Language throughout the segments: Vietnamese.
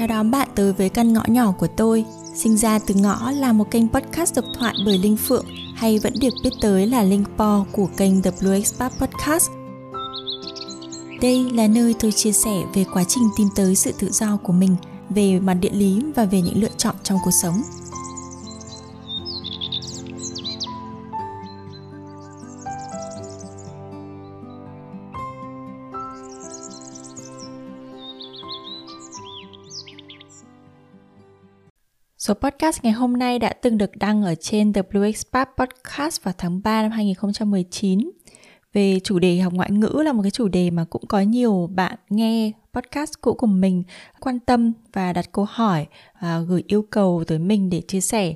Chào đón bạn tới với căn ngõ nhỏ của tôi. Sinh ra từ ngõ là một kênh podcast độc thoại bởi Linh Phượng hay vẫn được biết tới là Linh Po của kênh The Blue Expat Podcast. Đây là nơi tôi chia sẻ về quá trình tìm tới sự tự do của mình, về mặt địa lý và về những lựa chọn trong cuộc sống. Số podcast ngày hôm nay đã từng được đăng ở trên The Blue Expat Podcast vào tháng 3 năm 2019. Về chủ đề học ngoại ngữ là một cái chủ đề mà cũng có nhiều bạn nghe podcast cũ của mình quan tâm và đặt câu hỏi và gửi yêu cầu tới mình để chia sẻ.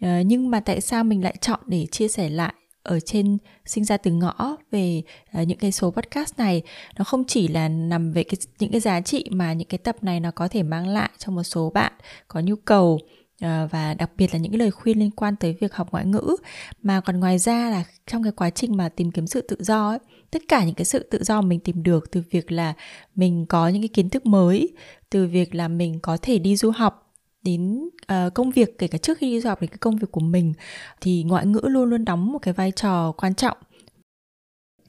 Ờ, nhưng mà tại sao mình lại chọn để chia sẻ lại ở trên sinh ra từ ngõ về uh, những cái số podcast này nó không chỉ là nằm về cái những cái giá trị mà những cái tập này nó có thể mang lại cho một số bạn có nhu cầu Ờ, và đặc biệt là những cái lời khuyên liên quan tới việc học ngoại ngữ. Mà còn ngoài ra là trong cái quá trình mà tìm kiếm sự tự do ấy, tất cả những cái sự tự do mình tìm được từ việc là mình có những cái kiến thức mới từ việc là mình có thể đi du học đến uh, công việc kể cả trước khi đi du học đến cái công việc của mình thì ngoại ngữ luôn luôn đóng một cái vai trò quan trọng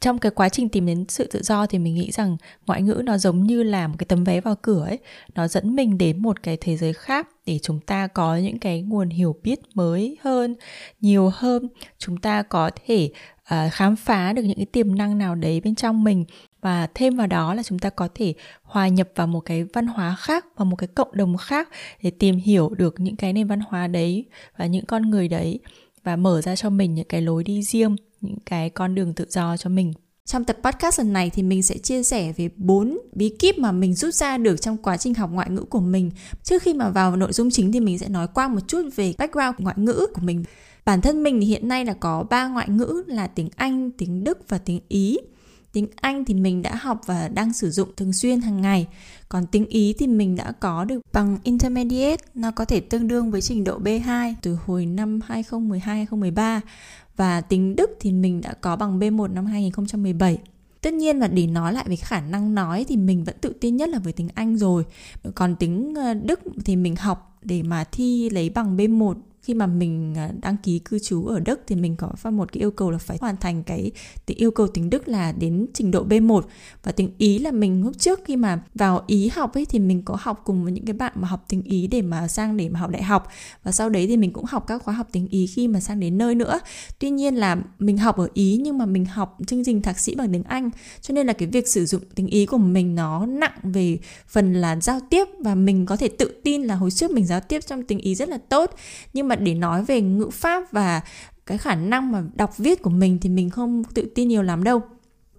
trong cái quá trình tìm đến sự tự do thì mình nghĩ rằng ngoại ngữ nó giống như là một cái tấm vé vào cửa ấy. Nó dẫn mình đến một cái thế giới khác để chúng ta có những cái nguồn hiểu biết mới hơn nhiều hơn. Chúng ta có thể uh, khám phá được những cái tiềm năng nào đấy bên trong mình. Và thêm vào đó là chúng ta có thể hòa nhập vào một cái văn hóa khác và một cái cộng đồng khác để tìm hiểu được những cái nền văn hóa đấy và những con người đấy và mở ra cho mình những cái lối đi riêng những cái con đường tự do cho mình trong tập podcast lần này thì mình sẽ chia sẻ về bốn bí kíp mà mình rút ra được trong quá trình học ngoại ngữ của mình. Trước khi mà vào nội dung chính thì mình sẽ nói qua một chút về background ngoại ngữ của mình. Bản thân mình thì hiện nay là có ba ngoại ngữ là tiếng Anh, tiếng Đức và tiếng Ý. Tiếng Anh thì mình đã học và đang sử dụng thường xuyên hàng ngày. Còn tiếng Ý thì mình đã có được bằng Intermediate, nó có thể tương đương với trình độ B2 từ hồi năm 2012-2013 và tiếng Đức thì mình đã có bằng B1 năm 2017. Tất nhiên là để nói lại về khả năng nói thì mình vẫn tự tin nhất là với tiếng Anh rồi. Còn tiếng ờ, Đức thì mình học để mà thi lấy bằng B1 khi mà mình à, đăng ký cư trú ở Đức thì mình có phát một cái yêu cầu là phải hoàn thành cái, cái yêu cầu tiếng Đức là đến trình độ B1 và tiếng Ý là mình lúc trước khi mà vào Ý học ấy thì mình có học cùng với những cái bạn mà học tiếng Ý để mà sang để mà học đại học. Và sau đấy thì mình cũng học các khóa học tiếng Ý khi mà sang đến nơi nữa. Tuy nhiên là mình học ở Ý nhưng mà mình học chương trình thạc sĩ bằng tiếng Anh. Cho nên là cái việc sử dụng tiếng Ý của mình nó nặng về phần là giao tiếp và mình có thể tự tin là hồi trước mình giao tiếp trong tiếng Ý rất là tốt. Nhưng mà mà để nói về ngữ pháp và cái khả năng mà đọc viết của mình thì mình không tự tin nhiều lắm đâu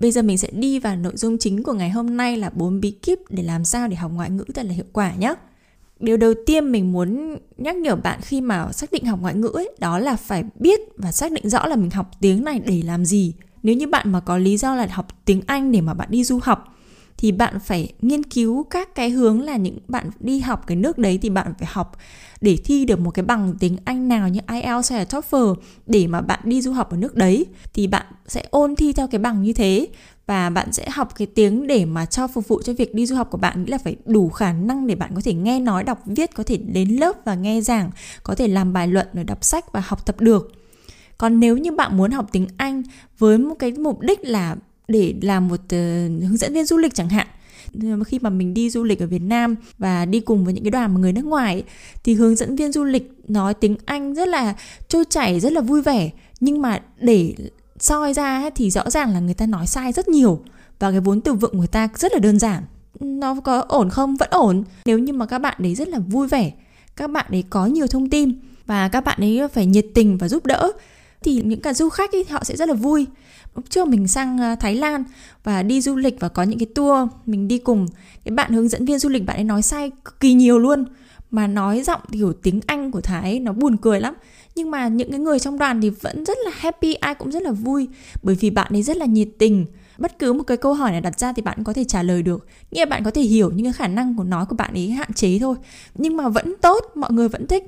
Bây giờ mình sẽ đi vào nội dung chính của ngày hôm nay là bốn bí kíp để làm sao để học ngoại ngữ thật là hiệu quả nhé. Điều đầu tiên mình muốn nhắc nhở bạn khi mà xác định học ngoại ngữ ấy, đó là phải biết và xác định rõ là mình học tiếng này để làm gì. Nếu như bạn mà có lý do là học tiếng Anh để mà bạn đi du học thì bạn phải nghiên cứu các cái hướng là những bạn đi học cái nước đấy thì bạn phải học để thi được một cái bằng tiếng Anh nào như IELTS hay là TOEFL để mà bạn đi du học ở nước đấy. Thì bạn sẽ ôn thi theo cái bằng như thế và bạn sẽ học cái tiếng để mà cho phục vụ cho việc đi du học của bạn. Nghĩa là phải đủ khả năng để bạn có thể nghe nói, đọc, viết, có thể đến lớp và nghe giảng, có thể làm bài luận rồi đọc sách và học tập được. Còn nếu như bạn muốn học tiếng Anh với một cái mục đích là để làm một uh, hướng dẫn viên du lịch chẳng hạn. Khi mà mình đi du lịch ở Việt Nam và đi cùng với những cái đoàn mà người nước ngoài thì hướng dẫn viên du lịch nói tiếng Anh rất là trôi chảy rất là vui vẻ. Nhưng mà để soi ra thì rõ ràng là người ta nói sai rất nhiều và cái vốn từ vựng của người ta rất là đơn giản. Nó có ổn không? Vẫn ổn. Nếu như mà các bạn đấy rất là vui vẻ các bạn ấy có nhiều thông tin và các bạn ấy phải nhiệt tình và giúp đỡ thì những cả du khách ấy, họ sẽ rất là vui. Lúc trước mình sang à, Thái Lan và đi du lịch và có những cái tour mình đi cùng cái bạn hướng dẫn viên du lịch bạn ấy nói sai cực kỳ nhiều luôn. Mà nói giọng kiểu tiếng Anh của Thái nó buồn cười lắm. Nhưng mà những cái người trong đoàn thì vẫn rất là happy ai cũng rất là vui. Bởi vì bạn ấy rất là nhiệt tình bất cứ một cái câu hỏi này đặt ra thì bạn có thể trả lời được. Nghĩa là bạn có thể hiểu những cái khả năng của nói của bạn ấy hạn chế thôi. Nhưng mà vẫn tốt, mọi người vẫn thích.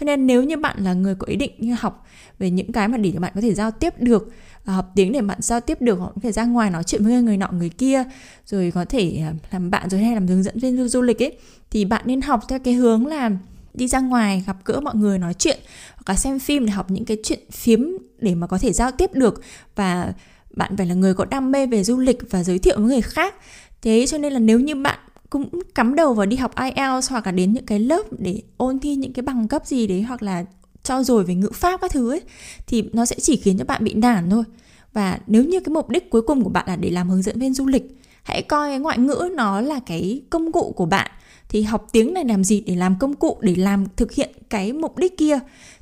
Cho nên nếu như bạn là người có ý định như học về những cái mà để bạn có thể giao tiếp được à, học tiếng để bạn giao tiếp được họ có thể ra ngoài nói chuyện với người nọ, người kia, rồi có thể à, làm bạn rồi hay làm hướng dẫn viên du lịch ấy, thì bạn nên học theo cái hướng là đi ra ngoài, gặp gỡ mọi người, nói chuyện, hoặc là xem phim để học những cái chuyện phiếm để mà có thể giao tiếp được. Và bạn phải là người có đam mê về du lịch và giới thiệu với người khác. Thế cho nên là nếu như bạn cũng cắm đầu vào đi học IELTS hoặc là đến những cái lớp để ôn thi những cái bằng cấp gì đấy hoặc là cho rồi về ngữ pháp các thứ ấy, thì nó sẽ chỉ khiến cho bạn bị nản thôi. Và nếu như cái mục đích cuối cùng của bạn là để làm hướng dẫn viên du lịch, hãy coi cái ngoại ngữ nó là cái công cụ của bạn thì học tiếng này làm gì để làm công cụ, để làm thực hiện cái mục đích kia?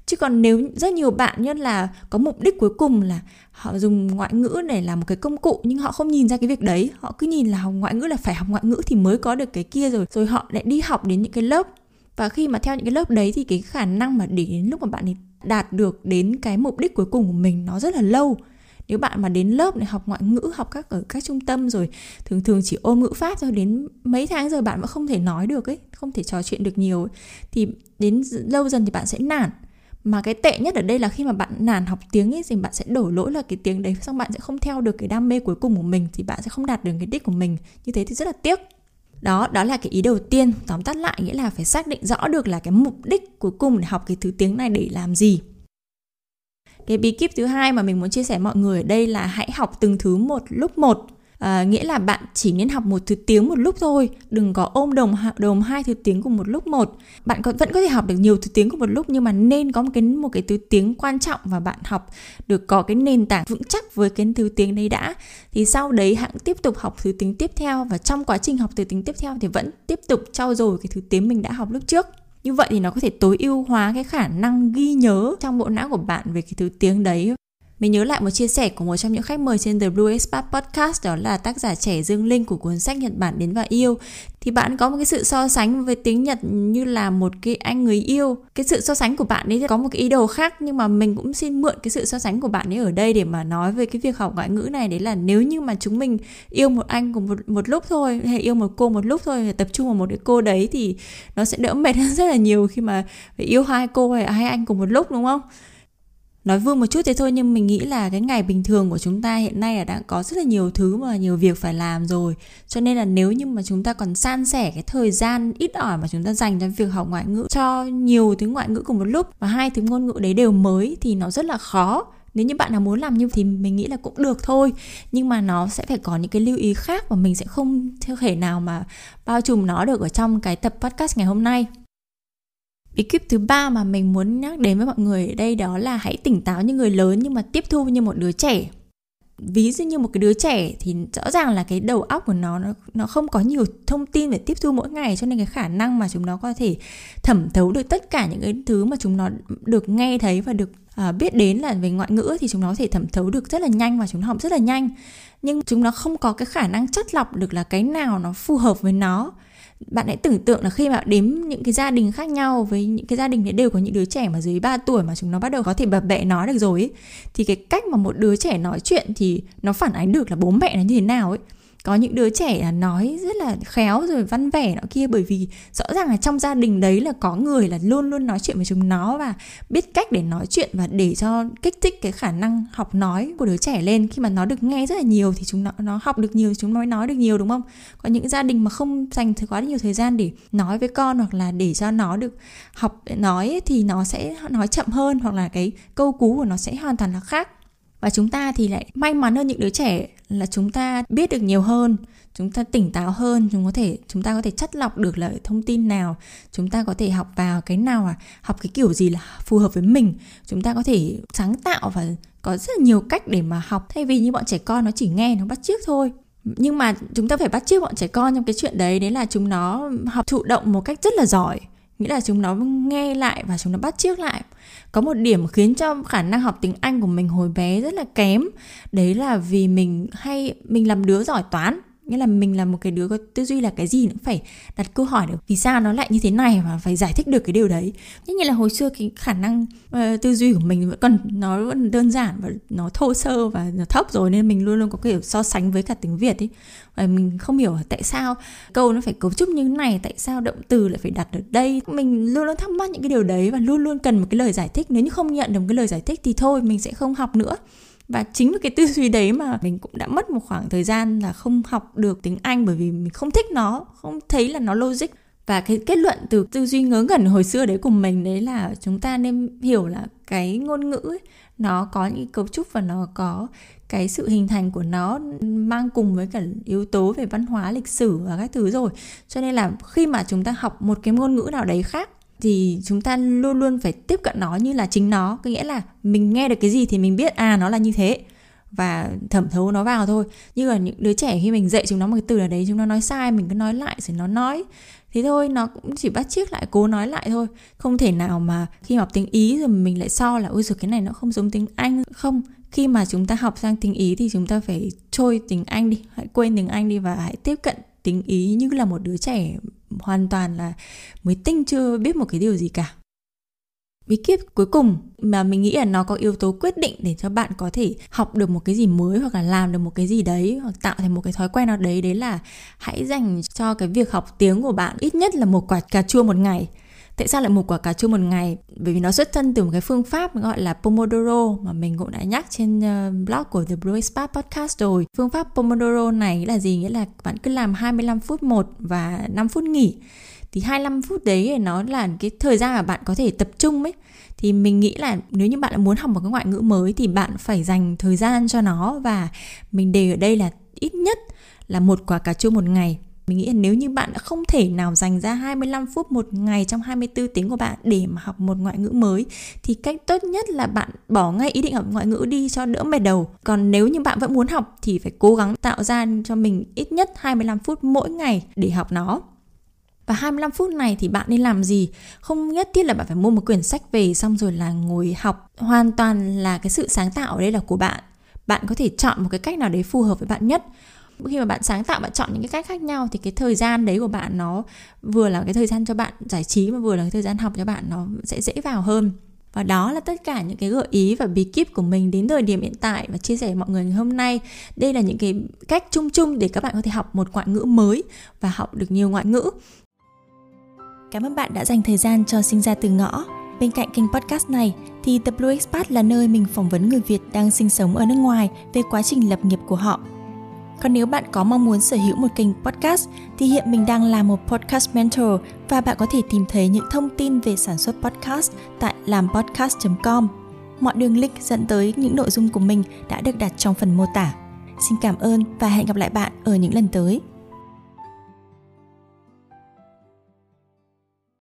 Chứ còn nếu rất nhiều bạn nhân là có mục đích cuối cùng là họ dùng ngoại ngữ để làm một cái công cụ nhưng họ không nhìn ra cái việc đấy, họ cứ nhìn là học ngoại ngữ là phải học ngoại ngữ thì mới có được cái kia rồi. Rồi họ lại đi học đến những cái lớp. Và khi mà theo những cái lớp đấy thì cái khả năng mà để đến lúc mà bạn ấy đạt được đến cái mục đích cuối cùng của mình nó rất là lâu nếu bạn mà đến lớp để học ngoại ngữ, học các, ở các trung tâm rồi, thường thường chỉ ôn ngữ pháp rồi đến mấy tháng rồi bạn vẫn không thể nói được ấy, không thể trò chuyện được nhiều ấy. thì đến lâu dần thì bạn sẽ nản. Mà cái tệ nhất ở đây là khi mà bạn nản học tiếng ấy, thì bạn sẽ đổ lỗi là cái tiếng đấy, xong bạn sẽ không theo được cái đam mê cuối cùng của mình, thì bạn sẽ không đạt được cái đích của mình. Như thế thì rất là tiếc. Đó đó là cái ý đầu tiên. Tóm tắt lại nghĩa là phải xác định rõ được là cái mục đích cuối cùng để học cái thứ tiếng này để làm gì cái bí kíp thứ hai mà mình muốn chia sẻ mọi người ở đây là hãy học từng thứ một lúc một. À, nghĩa là bạn chỉ nên học một thứ tiếng một lúc thôi đừng có ôm đồng đồng hai thứ tiếng cùng một lúc một. Bạn có, vẫn có thể học được nhiều thứ tiếng cùng một lúc nhưng mà nên có một cái một cái thứ tiếng quan trọng và bạn học được có cái nền tảng vững chắc với cái thứ tiếng đấy đã. Thì sau đấy hãng tiếp tục học thứ tiếng tiếp theo và trong quá trình học thứ tiếng tiếp theo thì vẫn tiếp tục trau dồi cái thứ tiếng mình đã học lúc trước như vậy thì nó có thể tối ưu hóa cái khả năng ghi nhớ trong bộ não của bạn về cái thứ tiếng đấy mình nhớ lại một chia sẻ của một trong những khách mời trên The Blue Expat Podcast đó là tác giả trẻ Dương Linh của cuốn sách Nhật Bản đến và yêu. Thì bạn có một cái sự so sánh với tiếng Nhật như là một cái anh người yêu. Cái sự so sánh của bạn ấy có một cái ý đồ khác nhưng mà mình cũng xin mượn cái sự so sánh của bạn ấy ở đây để mà nói về cái việc học ngoại ngữ này đấy là nếu như mà chúng mình yêu một anh cùng một, một lúc thôi hay yêu một cô một lúc thôi tập trung vào một cái cô đấy thì nó sẽ đỡ mệt hơn rất là nhiều khi mà phải yêu hai cô hay hai anh cùng một lúc đúng không? Nói vui một chút thế thôi, nhưng mình nghĩ là cái ngày bình thường của chúng ta hiện nay là đã có rất là nhiều thứ mà nhiều việc phải làm rồi. Cho nên là nếu như mà chúng ta còn san sẻ cái thời gian ít ỏi mà chúng ta dành cho việc học ngoại ngữ, cho nhiều thứ ngoại ngữ cùng một lúc và hai thứ ngôn ngữ đấy đều mới thì nó rất là khó. Nếu như bạn nào muốn làm như thì mình nghĩ là cũng được thôi. Nhưng mà nó sẽ phải có những cái lưu ý khác và mình sẽ không thể nào mà bao trùm nó được ở trong cái tập podcast ngày hôm nay bí kíp thứ ba mà mình muốn nhắc đến với mọi người ở đây đó là hãy tỉnh táo như người lớn nhưng mà tiếp thu như một đứa trẻ. Ví dụ như một cái đứa trẻ thì rõ ràng là cái đầu óc của nó nó nó không có nhiều thông tin để tiếp thu mỗi ngày cho nên cái khả năng mà chúng nó có thể thẩm thấu được tất cả những cái thứ mà chúng nó được nghe thấy và được uh, biết đến là về ngoại ngữ thì chúng nó có thể thẩm thấu được rất là nhanh và chúng nó học rất là nhanh. Nhưng chúng nó không có cái khả năng chất lọc được là cái nào nó phù hợp với nó bạn hãy tưởng tượng là khi mà đếm những cái gia đình khác nhau với những cái gia đình đấy đều có những đứa trẻ mà dưới 3 tuổi mà chúng nó bắt đầu có thể bập bẹ nói được rồi ấy, thì cái cách mà một đứa trẻ nói chuyện thì nó phản ánh được là bố mẹ nó như thế nào ấy có những đứa trẻ là nói rất là khéo rồi văn vẻ nọ kia, bởi vì rõ ràng là trong gia đình đấy là có người là luôn luôn nói chuyện với chúng nó và biết cách để nói chuyện và để cho kích thích cái khả năng học nói của đứa trẻ lên. Khi mà nó được nghe rất là nhiều thì chúng nó nó học được nhiều, chúng nó nói được nhiều, đúng không? Có những gia đình mà không dành quá nhiều thời gian để nói với con hoặc là để cho nó được học nói thì nó sẽ nói chậm hơn hoặc là cái câu cú của nó sẽ hoàn toàn là khác. Và chúng ta thì lại may mắn hơn những đứa trẻ là chúng ta biết được nhiều hơn, chúng ta tỉnh táo hơn, chúng có thể, chúng ta có thể chất lọc được là thông tin nào, chúng ta có thể học vào cái nào à học cái kiểu gì là phù hợp với mình. Chúng ta có thể sáng tạo và có rất là nhiều cách để mà học, thay vì như bọn trẻ con nó chỉ nghe nó bắt chước thôi. Nhưng mà chúng ta phải bắt chước bọn trẻ con trong cái chuyện đấy đấy là chúng nó học thụ động một cách rất là giỏi nghĩa là chúng nó nghe lại và chúng nó bắt chước lại. Có một điểm khiến cho khả năng học tiếng Anh của mình hồi bé rất là kém. Đấy là vì mình hay, mình làm đứa giỏi toán nghĩa là mình là một cái đứa có tư duy là cái gì cũng phải đặt câu hỏi được. Vì sao nó lại như thế này và phải giải thích được cái điều đấy? Tất nhiên là hồi xưa cái khả năng uh, tư duy của mình vẫn còn nó vẫn đơn giản và nó thô sơ và nó thấp rồi nên mình luôn luôn có kiểu so sánh với cả tiếng việt ấy. Và mình không hiểu tại sao câu nó phải cấu trúc như thế này tại sao động từ lại phải đặt ở đây. Mình luôn luôn thắc mắc những cái điều đấy và luôn luôn cần một cái lời giải thích. Nếu như không nhận được một cái lời giải thích thì thôi mình sẽ không học nữa và chính vì cái tư duy đấy mà mình cũng đã mất một khoảng thời gian là không học được tiếng Anh bởi vì mình không thích nó không thấy là nó logic. Và cái kết luận từ tư duy ngớ ngẩn hồi xưa đấy của mình đấy là chúng ta nên hiểu là cái ngôn ngữ ấy, nó có những cấu trúc và nó có cái sự hình thành của nó mang cùng với cả yếu tố về văn hóa lịch sử và các thứ rồi. Cho nên là khi mà chúng ta học một cái ngôn ngữ nào đấy khác thì chúng ta luôn luôn phải tiếp cận nó như là chính nó. Có nghĩa là mình nghe được cái gì thì mình biết à nó là như thế. Và thẩm thấu nó vào thôi. Như là những đứa trẻ khi mình dạy chúng nó một cái từ ở đấy, chúng nó nói sai, mình cứ nói lại rồi nó nói. Thế thôi, nó cũng chỉ bắt chiếc lại, cố nói lại thôi. Không thể nào mà khi học tiếng ý rồi mình lại so là, ôi rồi cái này nó không giống tiếng anh. Không, khi mà chúng ta học sang tiếng ý thì chúng ta phải trôi tiếng anh đi, hãy quên tiếng anh đi và hãy tiếp cận tiếng ý như là một đứa trẻ hoàn toàn là mới tinh chưa biết một cái điều gì cả. Bí kíp cuối cùng mà mình nghĩ là nó có yếu tố quyết định để cho bạn có thể học được một cái gì mới hoặc là làm được một cái gì đấy hoặc tạo thành một cái thói quen nào đấy đấy là hãy dành cho cái việc học tiếng của bạn ít nhất là một quả cà chua một ngày. Tại sao lại một quả cà chua một ngày? Bởi vì nó xuất thân từ một cái phương pháp gọi là Pomodoro mà mình cũng đã nhắc trên ờ, blog của The Blue Expert Podcast rồi. Phương pháp Pomodoro này là gì? Nghĩa là bạn cứ làm 25 phút một và 5 phút nghỉ. Thì 25 phút đấy nó là cái thời gian mà bạn có thể tập trung ấy thì mình nghĩ là nếu như bạn muốn học một cái ngoại ngữ mới thì bạn phải dành thời gian cho nó và mình đề ở đây là ít nhất là một quả cà chua một ngày mình nghĩ là nếu như bạn đã không thể nào dành ra 25 phút một ngày trong 24 tiếng của bạn để mà học một ngoại ngữ mới, thì cách tốt nhất là bạn bỏ ngay ý định học ngoại ngữ đi cho đỡ mệt đầu. Còn nếu như bạn vẫn muốn học thì phải cố gắng tạo ra cho mình ít nhất 25 phút mỗi ngày để học nó. Và 25 phút này thì bạn nên làm gì? Không nhất thiết là bạn phải mua một quyển sách về xong rồi là ngồi học. Hoàn toàn là cái sự sáng tạo ở đây là của bạn. Bạn có thể chọn một cái cách nào đấy phù hợp với bạn nhất khi mà bạn sáng tạo, bạn chọn những cái cách khác nhau thì cái thời gian đấy của bạn nó vừa là cái thời gian cho bạn giải trí mà vừa là cái thời gian học cho bạn nó sẽ dễ vào hơn và đó là tất cả những cái gợi ý và bí kíp của mình đến thời điểm hiện tại và chia sẻ với mọi người ngày hôm nay. Đây là những cái cách chung chung để các bạn có thể học một ngoại ngữ mới và học được nhiều ngoại ngữ. Cảm ơn bạn đã dành thời gian cho sinh ra từ ngõ. Bên cạnh kênh podcast này thì The Blue Expat là nơi mình phỏng vấn người Việt đang sinh sống ở nước ngoài về quá trình lập nghiệp của họ còn nếu bạn có mong muốn sở hữu một kênh podcast thì hiện mình đang là một podcast mentor và bạn có thể tìm thấy những thông tin về sản xuất podcast tại làmpodcast.com. Mọi đường link dẫn tới những nội dung của mình đã được đặt trong phần mô tả. Xin cảm ơn và hẹn gặp lại bạn ở những lần tới.